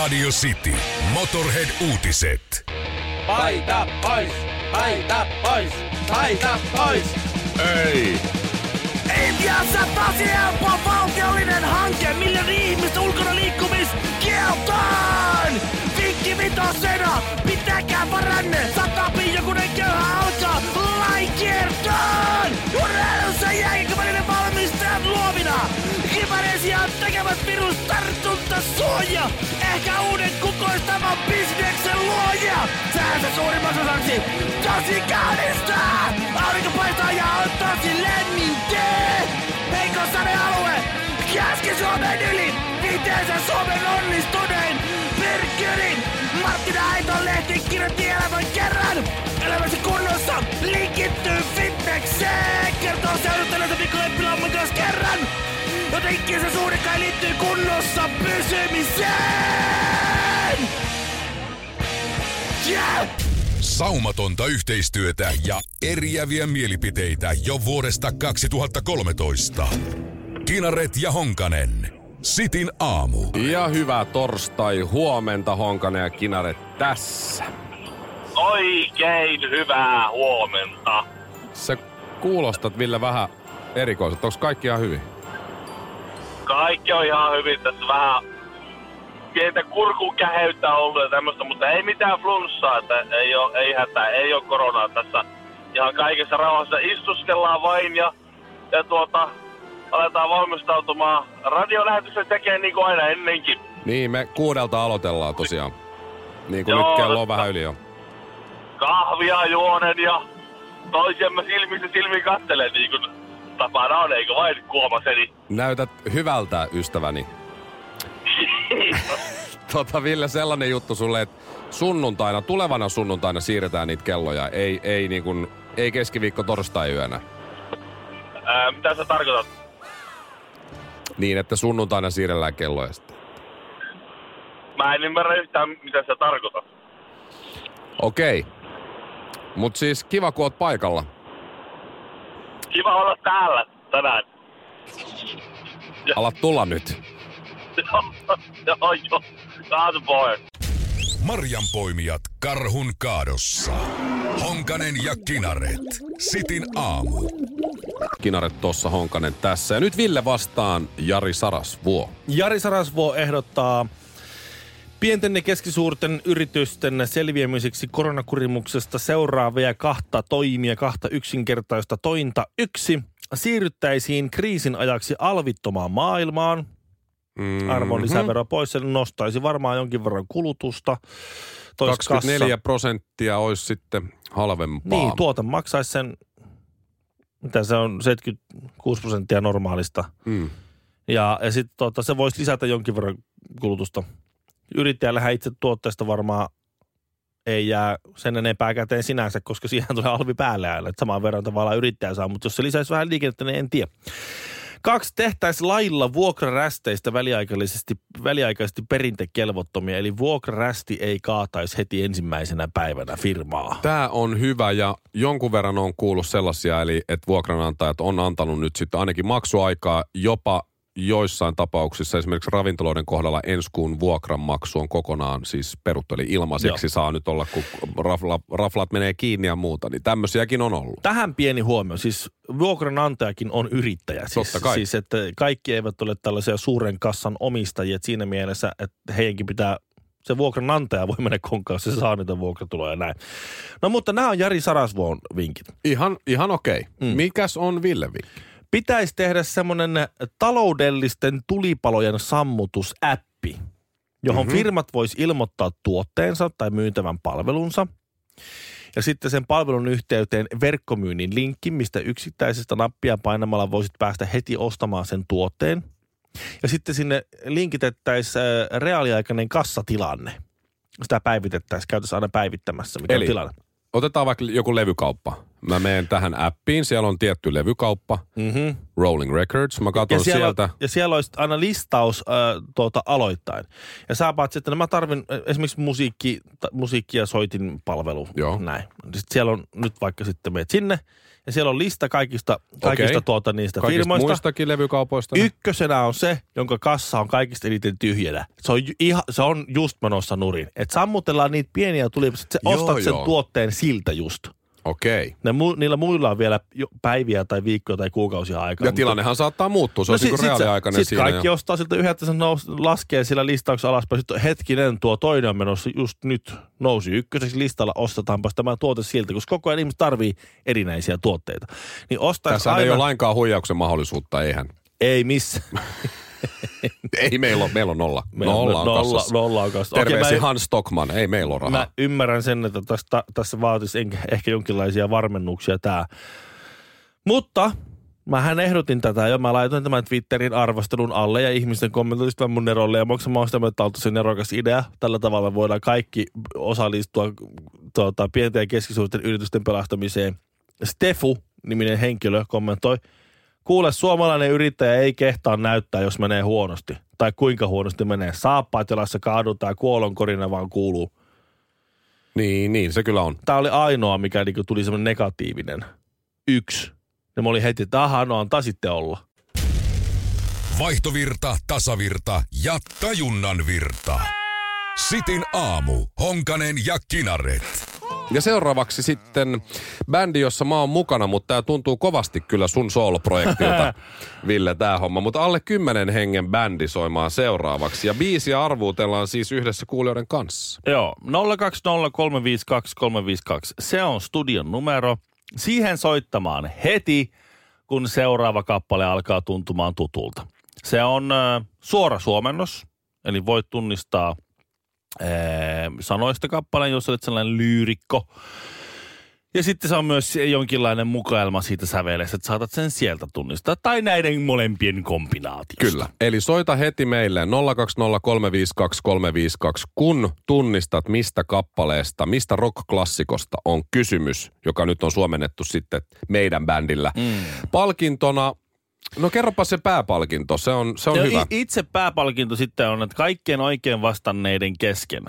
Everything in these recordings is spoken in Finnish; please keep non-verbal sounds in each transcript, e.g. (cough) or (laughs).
Radio City. Motorhead-uutiset. Paita pois! Paita pois! Paita pois! Ei! Intiassa tosi helppo valtiollinen hanke, millä ihmistä ulkona liikkumiskieltoon! Vinkki vitosena, pitäkää varanne, satapi jokunen köyhä tartuntasuoja! Ehkä uuden kukoistavan bisneksen luoja! Säänsä suurimmaksi osaksi tosi kaunista! Aurinko paistaa ja on tosi lämmintä! Heikko alue! Keski-Suomen yli! Viiteensä Suomen onnistunein! Pyrkkyrin! Martina Aiton lehti kirjoitti elämän kerran! Elämänsä kunnossa linkittyy fitnekseen! Kertoo seurustelusta pikkuleppilamman kanssa kerran! Jotenkin se suhde kai liittyy kunnossa pysymiseen! Yeah! Saumatonta yhteistyötä ja eriäviä mielipiteitä jo vuodesta 2013. Kinaret ja Honkanen. Sitin aamu. Ja hyvää torstai huomenta Honkanen ja Kinaret tässä. Oikein hyvää huomenta. Sä kuulostat Ville vähän erikoiselta. Onko kaikki ihan hyvin? Kaikki on ihan hyvin tässä vähän pientä kurkukäheyttä ollut ja tämmöistä, mutta ei mitään flunssaa, että ei, ole, ei hätää, ei ole koronaa tässä. Ihan kaikessa rauhassa istuskellaan vain ja, ja tuota, aletaan valmistautumaan radiolähetyksen tekemään niin kuin aina ennenkin. Niin, me kuudelta aloitellaan tosiaan. Niin kuin Joo, nyt kello on vähän yli jo. Kahvia juonen ja toisiamme silmistä silmiin kattelen niin kuin tapana on, eikö vain kuomaseni? Näytät hyvältä, ystäväni. (laughs) Tota Ville, sellainen juttu sulle, että sunnuntaina, tulevana sunnuntaina siirretään niitä kelloja. Ei, ei, niin kuin, ei keskiviikko torstai yönä. Ää, mitä sä tarkoitat? Niin, että sunnuntaina siirrellään kelloja sitten. Mä en ymmärrä yhtään, mitä sä tarkoitat. Okei. Mut siis kiva, kun oot paikalla. Kiva olla täällä tänään. Alat tulla nyt. (laughs) joo, joo. Marjanpoimijat karhun kaadossa. Honkanen ja Kinaret. Sitin aamu. Kinaret tossa, Honkanen tässä. Ja nyt Ville vastaan Jari Sarasvuo. Jari Sarasvuo ehdottaa pienten ja keskisuurten yritysten selviämiseksi koronakurimuksesta seuraavia kahta toimia, kahta yksinkertaista tointa. Yksi, siirryttäisiin kriisin ajaksi alvittomaan maailmaan. Mm-hmm. Arvonlisävero pois, se nostaisi varmaan jonkin verran kulutusta. Tois 24 kassa- prosenttia olisi sitten halvempaa. Niin, tuote maksaisi sen, mitä se on, 76 prosenttia normaalista. Mm. Ja, ja sitten tota, se voisi lisätä jonkin verran kulutusta. Yrittäjällähän itse tuotteesta varmaan ei jää sen enempää käteen sinänsä, koska siihen tulee alvi päälle aina. Samaan verran tavallaan yrittäjä saa, mutta jos se lisäisi vähän liikennettä, niin en tiedä. Kaksi, tehtäisiin lailla vuokrarästeistä väliaikaisesti, väliaikaisesti perintekelvottomia, eli vuokrarästi ei kaataisi heti ensimmäisenä päivänä firmaa. Tämä on hyvä ja jonkun verran on kuullut sellaisia, eli että vuokranantajat on antanut nyt sitten ainakin maksuaikaa jopa joissain tapauksissa, esimerkiksi ravintoloiden kohdalla ensi kuun vuokranmaksu on kokonaan siis peruttu, eli ilmaiseksi Joo. saa nyt olla, kun rafla, raflat menee kiinni ja muuta, niin tämmöisiäkin on ollut. Tähän pieni huomio. Siis vuokranantajakin on yrittäjä. Siis, Totta kai. Siis, että kaikki eivät ole tällaisia suuren kassan omistajia. Että siinä mielessä, että heidänkin pitää, se vuokranantaja voi mennä konkaan, jos se saa niitä vuokratuloja ja näin. No mutta nämä on Jari Sarasvuon vinkit. Ihan, ihan okei. Mm. Mikäs on Ville vinkki? Pitäisi tehdä semmoinen taloudellisten tulipalojen sammutusäppi, johon Mhm. mm-hmm. firmat vois ilmoittaa tuotteensa tai myytävän palvelunsa. Ja sitten sen palvelun yhteyteen verkkomyynnin linkki, mistä yksittäisestä nappia painamalla voisit päästä heti ostamaan sen tuotteen. Ja sitten sinne linkitettäisiin äh, reaaliaikainen kassatilanne. Sitä päivitettäisiin, käytössä aina päivittämässä, mikä Eli on tilanne. Otetaan vaikka joku levykauppa. Mä menen tähän appiin, siellä on tietty levykauppa, Mm-hmm. Rolling Records. Mä Ja katson siellä, sieltä. ja siellä olisi aina listaus äh, tuota, aloittain. Ja sä paat sitten, no mä tarvin esimerkiksi musiikki, ta, musiikki- ja soitinpalvelu. Joo. Näin. Sitten siellä on nyt vaikka sitten meet sinne, ja ja siellä on lista kaikista, kaikista Okei. tuota niistä Kaikista firmoista. muistakin levykaupoista. Ykkösenä on se, jonka kassa on kaikista eniten tyhjänä. Se on, ihan, se on just menossa nurin. Et sammutellaan niitä pieniä tuli, sit sä Joo, ostat sen joo. tuotteen siltä just. Okei. Ne, mu, niillä muilla on vielä jo päiviä tai viikkoja tai kuukausia aikaa. Ja mutta- tilannehan saattaa muuttua. Se on niin sit- sit sä- reaaliaikainen sit siinä. kaikki ja- ostaa siltä yhdeltä, se nous, laskee sillä listauksessa alaspäin. Sitten hetkinen, tuo toinen on menossa just nyt nousi ykköseksi listalla, ostetaanpas tämä tuote siltä, koska koko ajan ihmiset tarvii erinäisiä tuotteita. Niin Tässä aina... ei ole lainkaan huijauksen mahdollisuutta, eihän. Ei missä. (laughs) (laughs) Ei, meillä on, meillä on nolla. Meillä nolla on nolla, nolla on kassassa. Terveisiä mä- Hans Stockman. Ei meillä ole rahaa. Mä ymmärrän sen, että tästä, tässä vaatisi ehkä jonkinlaisia varmennuksia tämä. Mutta mähän ehdotin tätä ja mä laitoin tämän Twitterin arvostelun alle ja ihmisten kommentoivat tämän mun nerolle ja maksan mä sitä mieltä, että nerokas idea. Tällä tavalla voidaan kaikki osallistua tuota, pienten ja keskisuurten yritysten pelastamiseen. Stefu, niminen henkilö, kommentoi, kuule suomalainen yrittäjä ei kehtaa näyttää, jos menee huonosti. Tai kuinka huonosti menee. Saappaat jalassa kaadutaan, kuolonkorina vaan kuuluu Niin, niin, se kyllä on. tämä oli ainoa, mikä niinku tuli semmoinen negatiivinen. Yksi. Ja mä olin heti, että aha, no antaa sitten olla. Vaihtovirta, tasavirta ja tajunnan virta. Sitin aamu. Honkanen ja Kinaret. Ja seuraavaksi sitten bändi, jossa mä oon mukana, mutta tämä tuntuu kovasti kyllä sun solo-projektilta, (laughs) Ville, tämä homma. Mutta alle kymmenen hengen bändi soimaan seuraavaksi. Ja biisiä arvuutellaan siis yhdessä kuulijoiden kanssa. Joo, 020352352. Se on studion numero. Siihen soittamaan heti, kun seuraava kappale alkaa tuntumaan tutulta. Se on äh, suora suomennos, eli voit tunnistaa sanoista kappaleen, jos olet sellainen lyyrikko. Ja sitten se on myös jonkinlainen mukaelma siitä sävelestä, että saatat sen sieltä tunnistaa. Tai näiden molempien kombinaatiosta. Kyllä. Eli soita heti meille 020352352, kun tunnistat, mistä kappaleesta, mistä rock-klassikosta on kysymys, joka nyt on suomennettu sitten meidän bändillä. Mm. Palkintona, no kerropa se pääpalkinto, se on, se on Ja hyvä. Itse pääpalkinto sitten on, että kaikkien oikein vastanneiden kesken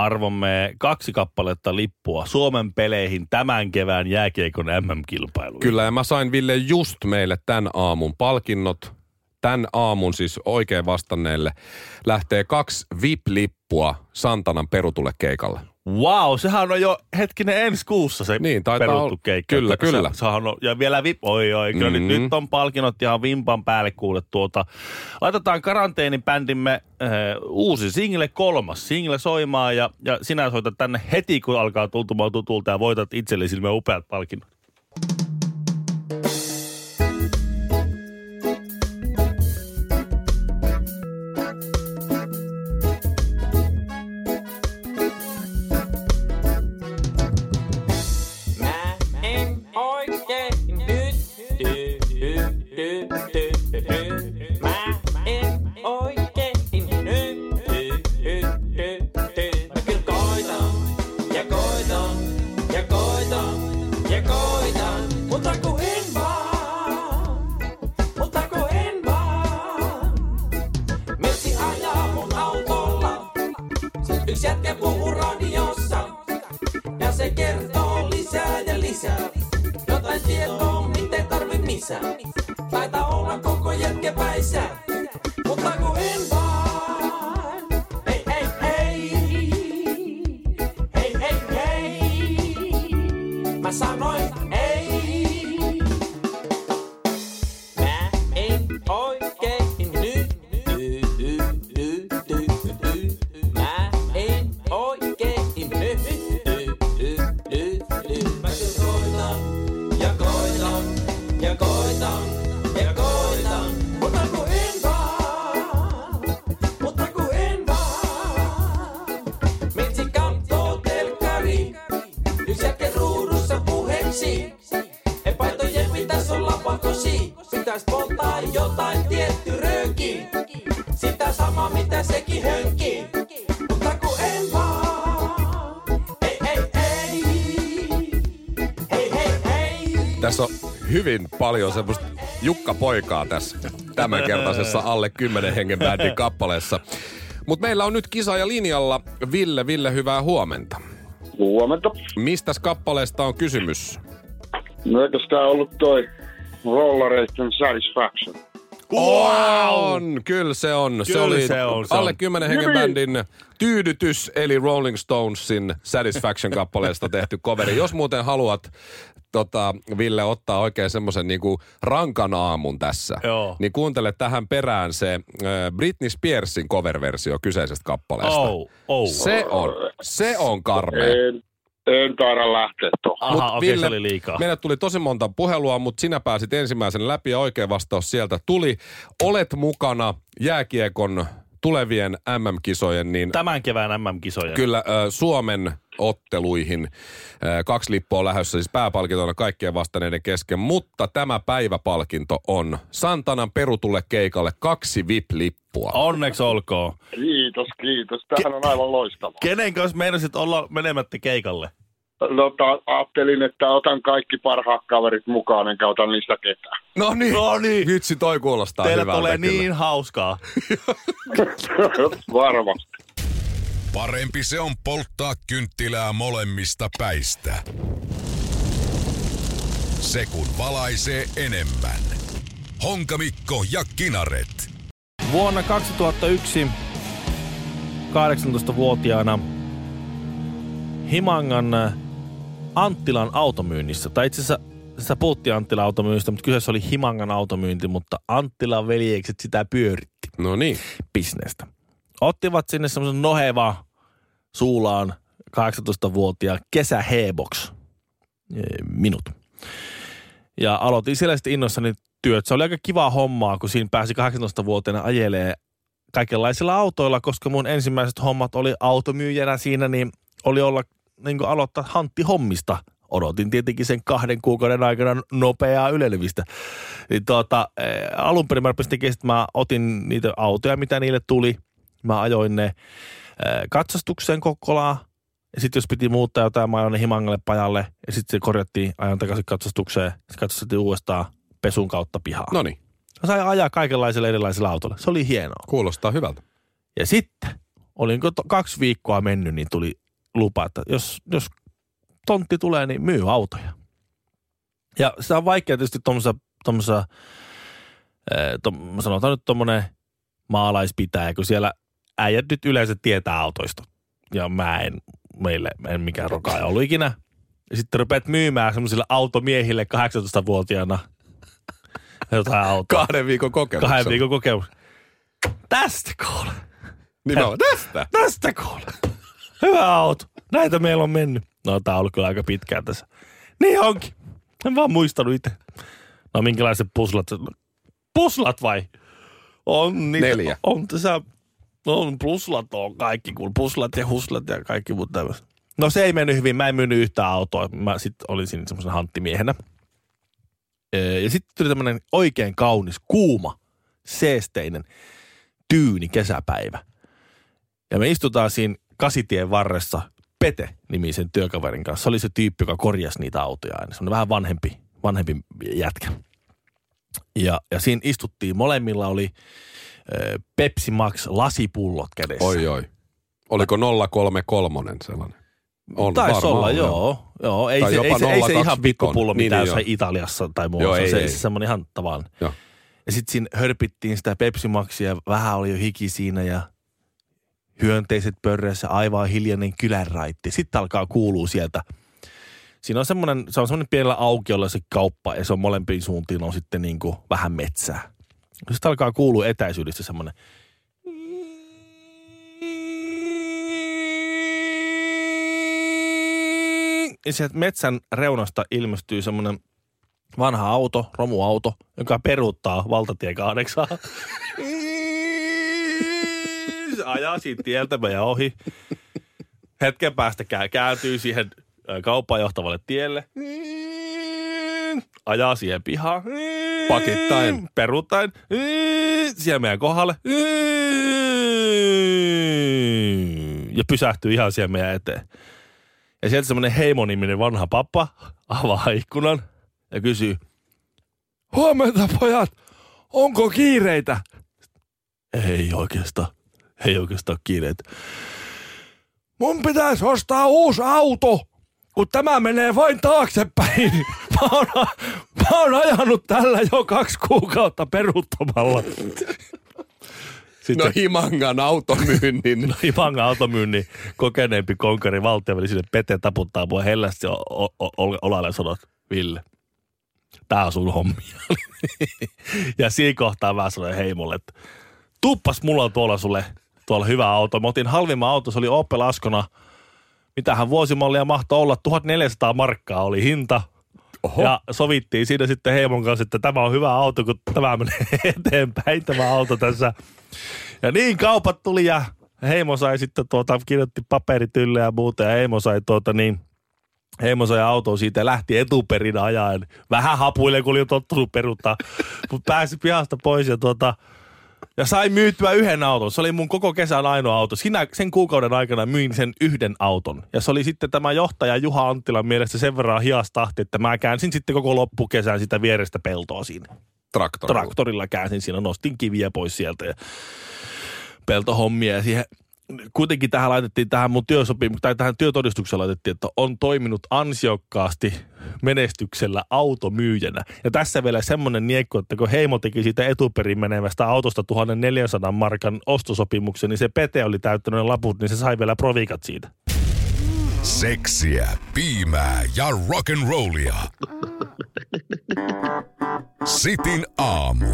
arvomme kaksi kappaletta lippua Suomen peleihin tämän kevään jääkiekon MM-kilpailuun. Kyllä, ja mä sain Ville just meille tämän aamun palkinnot. Tämän aamun siis oikein vastanneelle lähtee kaksi VIP-lippua Santanan perutulle keikalle. Wow, sehän on jo hetkinen ensi kuussa se Niin, peruttu keikka. Kyllä, Että kyllä. Se, sehän on, ja vielä vip, oi oi, kyllä Mhm. nyt, nyt on palkinnot ihan vimpan päälle kuule tuota. Laitetaan karanteenibändimme äh, uusi single, kolmas single soimaan ja, ja sinä soitat tänne heti, kun alkaa tuntumaan tutulta ja voitat itsellesi nämä upeat palkinnot. Hyvin paljon semmoista Jukka-poikaa tässä tämänkertaisessa alle 10 hengen bändin kappaleessa. Mutta meillä on nyt kisaaja linjalla. Ville, Ville, hyvää huomenta. Huomenta. Mistäs kappaleesta on kysymys? No eikö tää ollut toi Rollareiden Satisfaction? On, kyllä se on. se Kyllä oli se on, se alle on. 10 hengen bändin tyydytys, eli Rolling Stonesin Satisfaction-kappaleesta tehty coveri. Jos muuten haluat, tota, Ville, ottaa oikein semmoisen niinku rankan aamun tässä, Joo. niin kuuntele tähän perään se äh, Britney Spearsin cover-versio kyseisestä kappaleesta. Oh, oh. Se on, se on karmea. En, en taida lähteä tuohon. Aha, okei, Ville, se oli liikaa. Meille tuli tosi monta puhelua, mutta sinä pääsit ensimmäisen läpi ja oikea vastaus sieltä tuli. Olet mukana jääkiekon tulevien MM-kisojen, niin Tämän kevään MM-kisojen. kyllä äh, Suomen otteluihin äh, kaksi lippua lähdössä, siis pääpalkintona kaikkien vastanneiden kesken, mutta tämä päiväpalkinto on Santanan perutulle keikalle kaksi VIP-lippua. Onneksi olkoon. Kiitos, kiitos. Tämähän on aivan loistavaa. Kenen kanssa meinasit olla menemättä keikalle? No, ta- ajattelin, että otan kaikki parhaat kaverit mukaan, enkä ota niistä ketään. No niin, No niin. vitsi toi kuulostaa Teillä hyvältä tulee kyllä. niin hauskaa. (laughs) Varmasti. Parempi se on polttaa kynttilää molemmista päistä. Se kun valaisee enemmän. Honkamikko ja Kinaret. Vuonna 2001 18-vuotiaana Himangan äh, Anttilan automyynnissä, tai itse asiassa sä puhuttiin Anttilan automyynnistä, mutta kyseessä oli Himangan automyynti, mutta Anttilan veljekset sitä pyöritti No niin. bisnestä. Ottivat sinne semmoisen noheva suulaan 18-vuotiaan kesä Hebox minut. Ja aloitin siellä sitten innoissani työt. Se oli aika kiva hommaa, kun siinä pääsi 18-vuotiaana ajelee kaikenlaisilla autoilla, koska mun ensimmäiset hommat oli automyyjänä siinä, niin oli olla niin kuin aloittaa hantti hommista. Odotin tietenkin sen kahden kuukauden aikana nopeaa ylelevistä. Niin tuota, eh, alun perin mä tekemään, että mä otin niitä autoja, mitä niille tuli. Mä ajoin ne eh, katsastukseen Kokkolaan. Ja sitten jos piti muuttaa jotain, mä ajoin ne Himangalle pajalle. Ja sitten se korjattiin ajan takaisin katsastukseen. Se katsastettiin uudestaan pesun kautta pihaa. No niin, Mä sain ajaa kaikenlaisilla erilaisilla autoilla. Se oli hienoa. kuulostaa hyvältä. Ja sitten, olinko to, kaksi viikkoa mennyt, niin tuli lupa, että jos, jos tontti tulee, niin myy autoja. Ja sitä on vaikea tietysti tuommoisessa, tuommoisessa tom, sanotaan nyt tuommoinen maalaispitäjä, kun siellä äijät nyt yleensä tietää autoista. Ja mä en, meille en mikään rokaa ollut ikinä. Ja sitten rupeat myymään semmoisille automiehille 18-vuotiaana jotain autoa. Kahden viikon kokemus. Kahden viikon kokemus. Tästä kuule. Nimenomaan tästä. Tästä kuule. Hyvä auto. Näitä meillä on mennyt. No tää on ollut kyllä aika pitkään tässä. Niin onkin. En vaan muistanut itse. No minkälaiset puslat? Puslat vai? On niitä. Neljä. On tässä. On puslat on kaikki, kun puslat ja huslat ja kaikki muut tämmöiset. No se ei mennyt hyvin. Mä en myynyt yhtään autoa. Mä sitten olin siinä semmoisen hanttimiehenä. Ee, Ja sitten tuli tämmöinen oikein kaunis, kuuma, seesteinen, tyyni kesäpäivä. Ja me istutaan siinä kasitien varressa Pete-nimisen työkaverin kanssa. Se oli se tyyppi, joka korjasi niitä autoja aina. Se on vähän vanhempi, vanhempi jätkä. Ja, ja siinä istuttiin, molemmilla oli ö, Pepsi Max lasipullot kädessä. Oi oi. Oliko 033 sellainen? On Taisi varmaan, olla, joo. joo. Ei, Tai se, ei, se, ei se 0,25. ihan pikkupullo, Niin, mitä niin, jossain joo. Italiassa tai muualla. Joo, se, ei, se, ei. se semmoinen ihan tavallinen. Joo. Ja sitten siinä hörpittiin sitä Pepsi Maxia, vähän oli jo hiki siinä ja hyönteiset pörreissä, aivan hiljainen kylänraitti. Sitten alkaa kuulua sieltä. Siinä on semmoinen, se on semmoinen pienellä aukiolla se kauppa ja se on molempiin suuntiin on sitten niin kuin vähän metsää. Sitten alkaa kuulua etäisyydestä semmoinen ja sieltä metsän reunasta ilmestyy semmoinen vanha auto, romuauto, joka peruuttaa valtatie kahdeksaa. (laughs) Se ajaa siitä tieltä meidän ohi. Hetken päästä käy, kääntyy siihen kauppaan johtavalle tielle. Ajaa siihen pihaan. Pakittain. Peruuttain. Siihen meidän kohdalle. Ja pysähtyy ihan siihen meidän eteen. Ja sieltä semmoinen Heimo-niminen vanha pappa avaa ikkunan ja kysyy, Huomenta pojat, onko kiireitä? Ei oikeastaan, ei oikeastaan ole kiireitä. Mun pitäisi ostaa uusi auto. kun tämä menee vain taaksepäin. (laughs) Mä oon, mä oon ajanut tällä jo kaksi kuukautta peruuttamalla. Sitten (laughs) No Himangan automyynnin. no, Ivangan automyynnin kokeneempi konkari valtioveli sinne Pete taputtaa mua hellästi o- o- o- olalle ja sanoo, Ville, tää on sun hommia. (laughs) ja siinä kohtaa mä sanoin heimolle, että tuppas mulla on tuolla sulle tuolla hyvä auto. Mä otin halvimman auto, se oli Opel Askona. Mitähän vuosimallia mahtoi olla? 1400 markkaa oli hinta. Oho. Ja sovittiin siinä sitten Heimon kanssa, että tämä on hyvä auto, kun tämä menee (laughs) eteenpäin tämä auto tässä. Ja niin kaupat tuli ja Heimo sai sitten tuota, kirjoitti paperitylle ja muuta ja Heimo sai tuota niin, Heimo sai autoa siitä ja lähti etuperin ajaen. Vähän hapuille, kun oli jo tottunut peruttaa. (laughs) Mutta pääsi pihasta pois ja tuota, ja sai myytyä yhden auton. Se oli mun koko kesän ainoa auto. Sinä, sen kuukauden aikana myin sen yhden auton. Ja se oli sitten tämä johtaja Juha Anttilan mielestä sen verran hiastahti, että mä käänsin sitten koko loppukesän sitä vierestä peltoa siinä. Traktorilla. Traktorilla käänsin siinä, nostin kiviä pois sieltä ja peltohommia ja siihen kuitenkin tähän laitettiin tähän mun työsopimukseen, tai tähän työtodistukseen laitettiin, että on toiminut ansiokkaasti menestyksellä automyyjänä. Ja tässä vielä semmoinen niekko, että kun Heimo teki siitä etuperin menevästä autosta 1400 markan ostosopimuksen, niin se Pete oli täyttänyt ne laput, niin se sai vielä provikat siitä. Seksiä, piimää ja rock'n'rollia. Sitin aamu.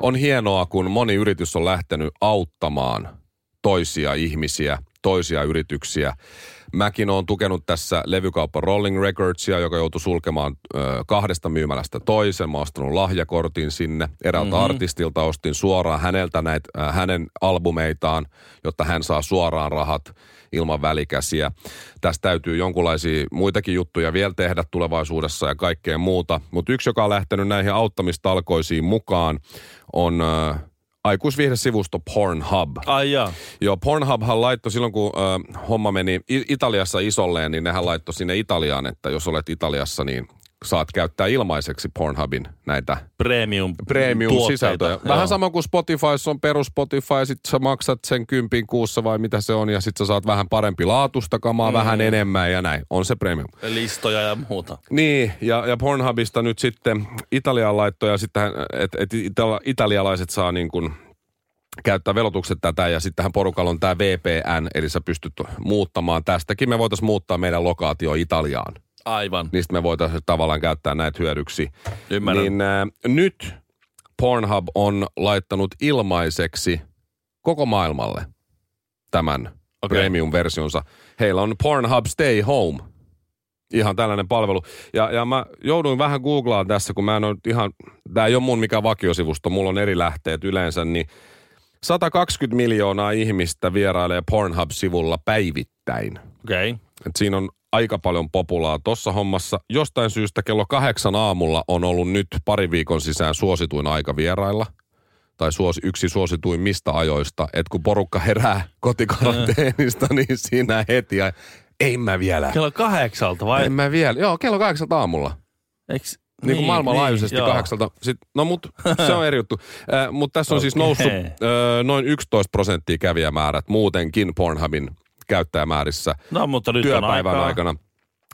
On hienoa, kun moni yritys on lähtenyt auttamaan toisia ihmisiä, toisia yrityksiä. Mäkin olen tukenut tässä levykauppa Rolling Recordsia, joka joutui sulkemaan ö, kahdesta myymälästä toisen. Mä ostanut lahjakortin sinne. Eräältä mm-hmm. artistilta ostin suoraan häneltä näitä, äh, hänen albumeitaan, jotta hän saa suoraan rahat ilman välikäsiä. Tästä täytyy jonkunlaisia muitakin juttuja vielä tehdä tulevaisuudessa ja kaikkea muuta. Mutta yksi, joka on lähtenyt näihin auttamistalkoisiin mukaan, on ö, aikuisviihdesivusto Pornhub. Ai jaa. Joo, Pornhubhan laittoi silloin, kun ö, homma meni Italiassa isolleen, niin nehän laittoi sinne Italiaan, että jos olet Italiassa, niin saat käyttää ilmaiseksi Pornhubin näitä Premium premium-sisältöjä. tuotteita. Vähän Joo. sama kuin Spotify, on perus Spotify, sit sä maksat sen kympin kuussa vai mitä se on, ja sit sä saat vähän parempi laatusta kamaa, mm. vähän enemmän ja näin. On se premium. Listoja ja muuta. Niin, ja, ja Pornhubista nyt sitten Italian laittoja, sitten, että et italialaiset saa niin kuin käyttää velotukset tätä ja sittenhän porukalla on tämä VPN, eli sä pystyt muuttamaan tästäkin. Me voitaisiin muuttaa meidän lokaatio Italiaan. Aivan. Niistä me voitaisiin tavallaan käyttää näitä hyödyksi. Ymmärrän. Niin äh, nyt Pornhub on laittanut ilmaiseksi koko maailmalle tämän okay. Premium-versionsa. Heillä on Pornhub Stay Home. Ihan tällainen palvelu. Ja, ja mä jouduin vähän googlaan tässä, kun mä en ole ihan, tää ei ole mun mikä vakiosivusto, mulla on eri lähteet yleensä, niin 120 miljoonaa ihmistä vierailee Pornhub-sivulla päivittäin. Okei. Okay. Et siinä on aika paljon populaa tossa hommassa. Jostain syystä kello kahdeksan aamulla on ollut nyt pari viikon sisään suosituin aika vierailla. Tai suosi, yksi suosituin mistä ajoista. Että kun porukka herää (laughs) kotikaranteenista, niin siinä heti. Ja, ei mä vielä. Kello kahdeksalta vai? En mä vielä. Joo, kello kahdeksan aamulla. Eiks, Niin, kuin maailmanlaajuisesti joo. kahdeksalta. Sit, no mut (laughs) se on eri juttu. Äh, mutta tässä on siis Okei. noussut äh, noin 11 prosenttia kävijämäärät muutenkin Pornhubin käyttäjämäärissä No mutta nyt työpäivän aikaa. aikana.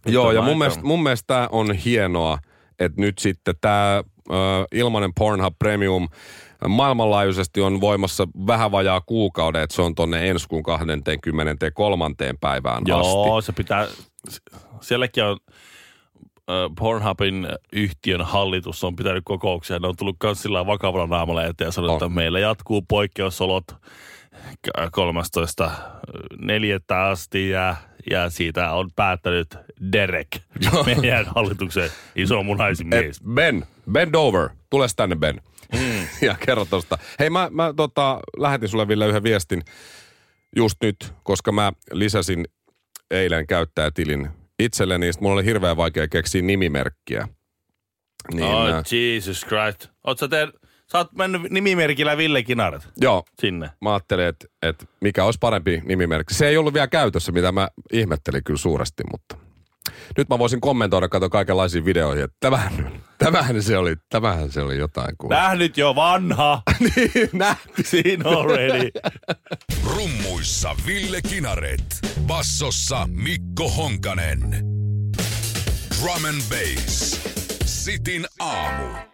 Nyt Joo, ja mun aikaa. mielestä, mun mielestä tämä on hienoa, että nyt sitten tämä ilmainen Pornhub Premium maailmanlaajuisesti on voimassa vähän vajaa kuukauden, että se on tonne ensi kuun 23. päivään asti. Joo, se pitää, sielläkin on Pornhubin yhtiön hallitus on pitänyt kokouksia. Ne on tullut myös sillä vakavalla naamalla eteen ja sanonut, että meillä jatkuu poikkeusolot k- 13. neljättä asti ja, ja siitä on päättänyt Derek, meidän hallituksen iso munaisin mies. ben, bend over. Tule tänne, Ben. Mm. (laughs) ja kerro tosta. Hei, mä, mä tota, lähetin sulle Ville yhden viestin just nyt, koska mä lisäsin eilen käyttäjätilin itselleni, sit mulla oli hirveän vaikea keksiä nimimerkkiä. Niin, oh, äh, Jesus Christ. Oot sä, teen, sä oot mennyt nimimerkillä Ville Kinaret joo, sinne. mä ajattelin, että, että mikä olisi parempi nimimerkki. Se ei ollut vielä käytössä, mitä mä ihmettelin kyllä suuresti, mutta nyt mä voisin kommentoida, kato kaikenlaisiin videoihin, että tämähän, tämähän, se, oli, tämähän se oli jotain kuin... Nähnyt jo vanha. (laughs) niin, nähty. Siinä already. Rummuissa Ville Kinaret. Bassossa Mikko Honkanen. Drum and Bass. Sitin aamu.